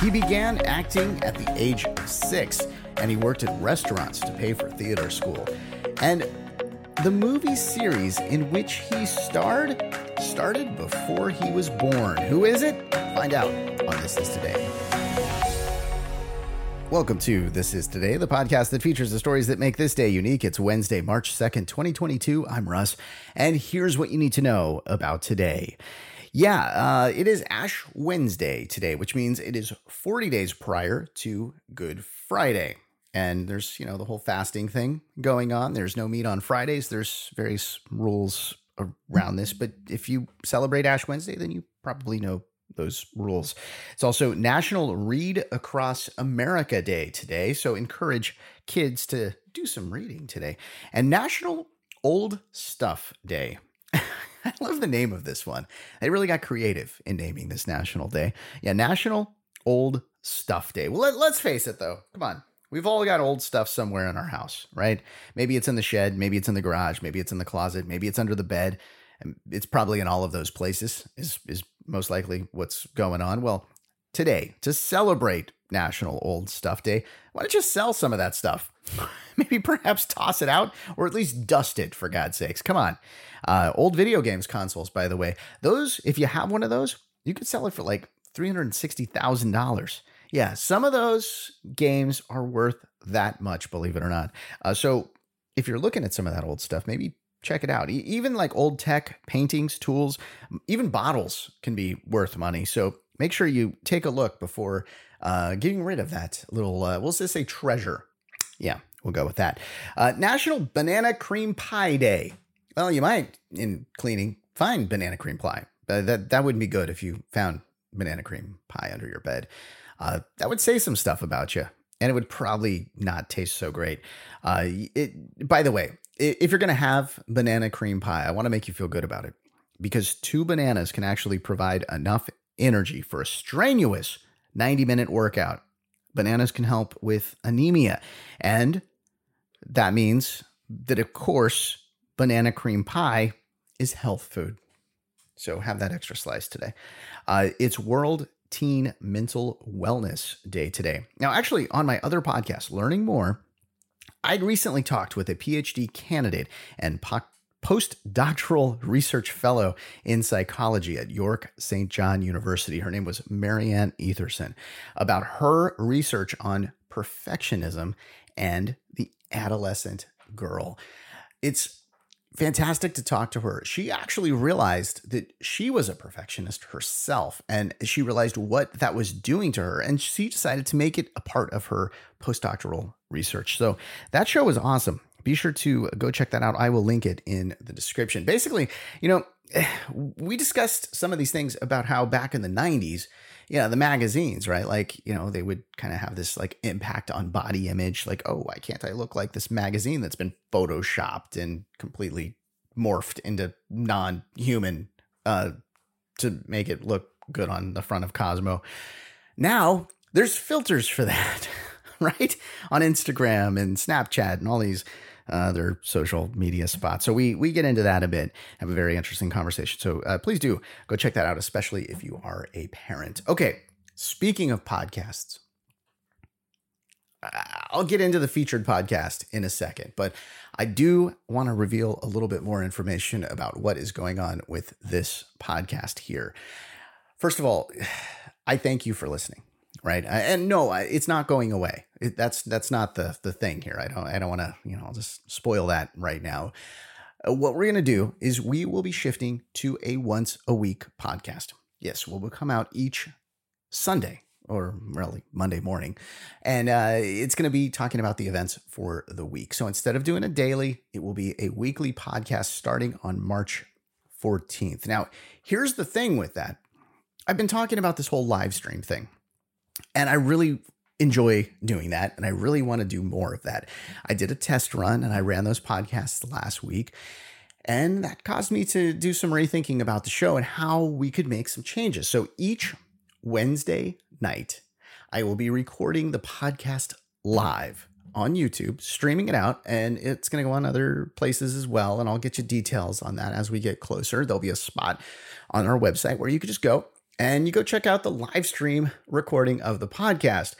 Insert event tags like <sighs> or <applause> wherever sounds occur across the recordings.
He began acting at the age of six, and he worked at restaurants to pay for theater school. And the movie series in which he starred started before he was born. Who is it? Find out on This Is Today. Welcome to This Is Today, the podcast that features the stories that make this day unique. It's Wednesday, March 2nd, 2022. I'm Russ, and here's what you need to know about today. Yeah, uh, it is Ash Wednesday today, which means it is 40 days prior to Good Friday. And there's, you know, the whole fasting thing going on. There's no meat on Fridays. There's various rules around this. But if you celebrate Ash Wednesday, then you probably know those rules. It's also National Read Across America Day today, so encourage kids to do some reading today. And National Old Stuff Day. <laughs> Love the name of this one. They really got creative in naming this national day. Yeah, National Old Stuff Day. Well, let, let's face it though. Come on. We've all got old stuff somewhere in our house, right? Maybe it's in the shed, maybe it's in the garage, maybe it's in the closet, maybe it's under the bed. It's probably in all of those places. Is is most likely what's going on. Well, today, to celebrate National Old Stuff Day, why don't you sell some of that stuff? <laughs> Maybe perhaps toss it out or at least dust it, for God's sakes. Come on. Uh, old video games consoles, by the way, those, if you have one of those, you could sell it for like $360,000. Yeah, some of those games are worth that much, believe it or not. Uh, so if you're looking at some of that old stuff, maybe check it out. Even like old tech, paintings, tools, even bottles can be worth money. So make sure you take a look before uh, getting rid of that little, uh, we'll just say treasure. Yeah, we'll go with that. Uh, National Banana Cream Pie Day. Well, you might in cleaning find banana cream pie. Uh, that that wouldn't be good if you found banana cream pie under your bed. Uh, that would say some stuff about you, and it would probably not taste so great. Uh, it, by the way, if you're going to have banana cream pie, I want to make you feel good about it because two bananas can actually provide enough energy for a strenuous 90 minute workout. Bananas can help with anemia. And that means that, of course, banana cream pie is health food. So have that extra slice today. Uh, it's World Teen Mental Wellness Day today. Now, actually, on my other podcast, Learning More, I'd recently talked with a PhD candidate and postdoctoral research fellow in psychology at York St. John University. Her name was Marianne Etherson about her research on perfectionism and the adolescent girl. It's fantastic to talk to her. She actually realized that she was a perfectionist herself and she realized what that was doing to her. And she decided to make it a part of her postdoctoral research. So that show was awesome. Be sure to go check that out. I will link it in the description. Basically, you know, <sighs> we discussed some of these things about how back in the 90s, yeah, the magazines, right? Like, you know, they would kind of have this like impact on body image, like, oh, why can't I look like this magazine that's been photoshopped and completely morphed into non-human uh to make it look good on the front of Cosmo. Now, there's filters for <laughs> that, <laughs> right? On Instagram and Snapchat and all these other social media spots. So we we get into that a bit. Have a very interesting conversation. So uh, please do go check that out, especially if you are a parent. Okay, speaking of podcasts, I'll get into the featured podcast in a second, but I do want to reveal a little bit more information about what is going on with this podcast here. First of all, <sighs> I thank you for listening right? And no, it's not going away. It, that's that's not the the thing here. I don't I don't want to you know just spoil that right now. Uh, what we're gonna do is we will be shifting to a once a week podcast. Yes, we will come out each Sunday or really Monday morning, and uh, it's to be talking about the events for the week. So instead of doing a daily, it will be a weekly podcast starting on March 14th. Now, here's the thing with that. I've been talking about this whole live stream thing and I really enjoy doing that. And I really want to do more of that. I did a test run and I ran those podcasts last week. And that caused me to do some rethinking about the show and how we could make some changes. So each Wednesday night, I will be recording the podcast live on YouTube, streaming it out, and it's going to go on other places as well. And I'll get you details on that as we get closer. There'll be a spot on our website where you could just go and you go check out the live stream recording of the podcast.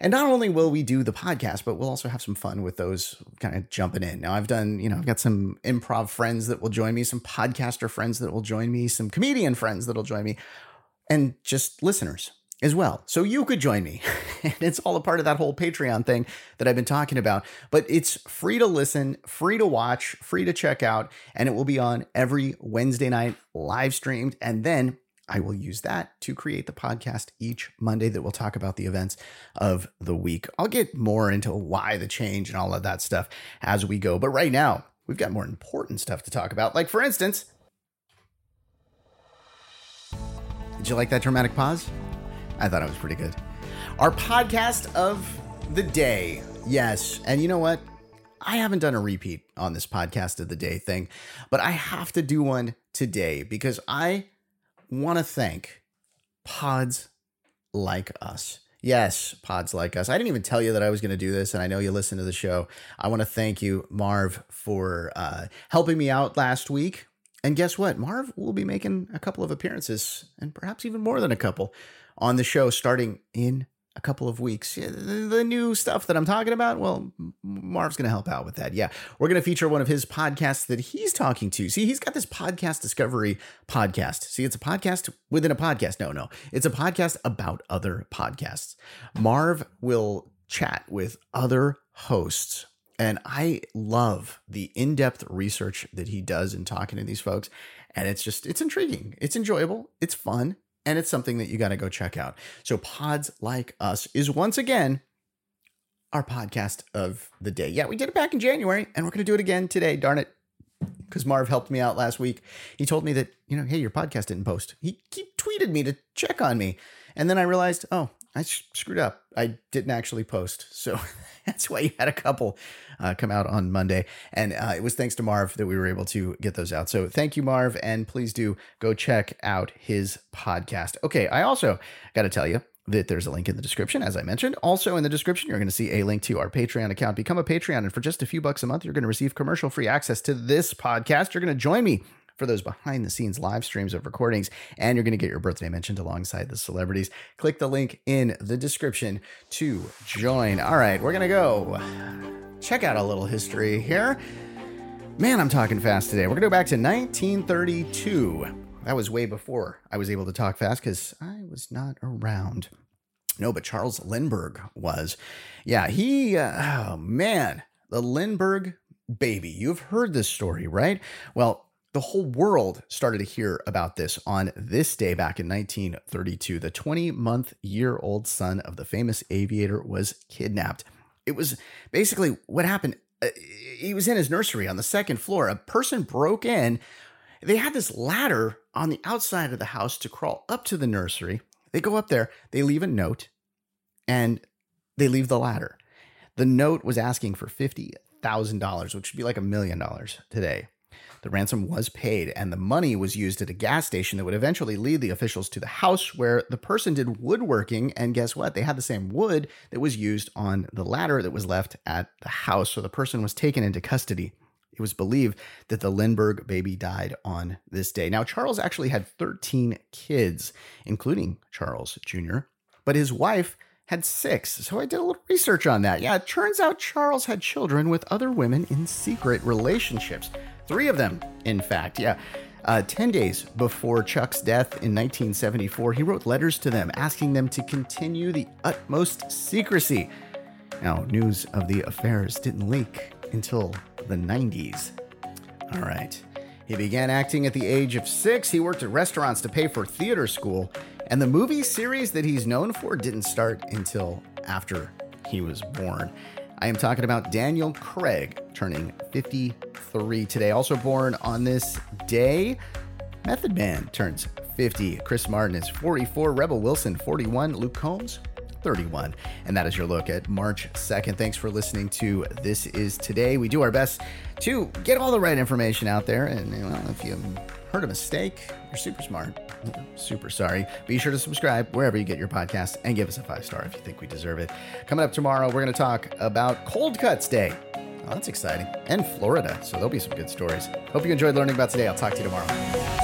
And not only will we do the podcast, but we'll also have some fun with those kind of jumping in. Now, I've done, you know, I've got some improv friends that will join me, some podcaster friends that will join me, some comedian friends that'll join me, and just listeners as well. So you could join me. <laughs> and it's all a part of that whole Patreon thing that I've been talking about. But it's free to listen, free to watch, free to check out, and it will be on every Wednesday night live streamed. And then I will use that to create the podcast each Monday that we'll talk about the events of the week. I'll get more into why the change and all of that stuff as we go. But right now, we've got more important stuff to talk about. Like, for instance, did you like that dramatic pause? I thought it was pretty good. Our podcast of the day. Yes. And you know what? I haven't done a repeat on this podcast of the day thing, but I have to do one today because I want to thank pods like us. Yes, pods like us. I didn't even tell you that I was going to do this, and I know you listen to the show. I want to thank you, Marv, for uh, helping me out last week. And guess what? Marv will be making a couple of appearances, and perhaps even more than a couple, on the show starting in a couple of weeks. The, new stuff that I'm talking about, well, Marv's going to help out with that. Yeah, we're going to feature one of his podcasts that he's talking to. See, he's got this podcast discovery podcast. See, it's a podcast within a podcast. No, no, it's a podcast about other podcasts. Marv will chat with other hosts. And I love the in depth research that he does in talking to these folks. And it's just, it's intriguing. It's enjoyable. It's fun and it's something that you got to go check out. So, Pods Like Us is once again our podcast of the day. Yeah, we did it back in January, and we're going to do it again today. Darn it. Because Marv helped me out last week. He told me that, you know, hey, your podcast didn't post. He, he tweeted me to check on me. And then I realized, oh, I screwed up. I didn't actually post. So <laughs> that's why you had a couple uh, come out on Monday. And uh, it was thanks to Marv that we were able to get those out. So thank you, Marv. And please do go check out his podcast. Okay. I also got to tell you, that there's a link in the description, as I mentioned. Also, in the description, you're going to see a link to our Patreon account. Become a Patreon, and for just a few bucks a month, you're going to receive commercial free access to this podcast. You're going to join me for those behind the scenes live streams of recordings, and you're going to get your birthday mentioned alongside the celebrities. Click the link in the description to join. All right, we're going to go check out a little history here. Man, I'm talking fast today. We're going to go back to 1932. That was way before I was able to talk fast because I was not around. No, but Charles Lindbergh was. Yeah, he, uh, oh man, the Lindbergh baby. You've heard this story, right? Well, the whole world started to hear about this on this day back in 1932. The 20 month year old son of the famous aviator was kidnapped. It was basically what happened. Uh, he was in his nursery on the second floor. A person broke in. They had this ladder on the outside of the house to crawl up to the nursery. They go up there, they leave a note, and they leave the ladder. The note was asking for $50,000, which would be like a million dollars today. The ransom was paid, and the money was used at a gas station that would eventually lead the officials to the house where the person did woodworking. And guess what? They had the same wood that was used on the ladder that was left at the house. So the person was taken into custody. It was believed that the Lindbergh baby died on this day. Now, Charles actually had 13 kids, including Charles Jr., but his wife had six. So I did a little research on that. Yeah, it turns out Charles had children with other women in secret relationships. Three of them, in fact. Yeah. Uh, 10 days before Chuck's death in 1974, he wrote letters to them asking them to continue the utmost secrecy. Now, news of the affairs didn't leak until the 90s. All right. He began acting at the age of six. He worked at restaurants to pay for theater school. And the movie series that he's known for didn't start until after he was born. I am talking about Daniel Craig turning 53 today. Also born on this day, Method Man turns 50. Chris Martin is 44. Rebel Wilson, 41. Luke Combs, 31. And that is your look at March 2nd. Thanks for listening to This Is Today. We do our best to get all the right information out there. And well, if you heard a mistake, you're super smart. Super sorry. Be sure to subscribe wherever you get your podcast and give us a five star if you think we deserve it. Coming up tomorrow, we're going to talk about Cold Cuts Day. That's exciting. And Florida. So there'll be some good stories. Hope you enjoyed learning about today. I'll talk to you tomorrow.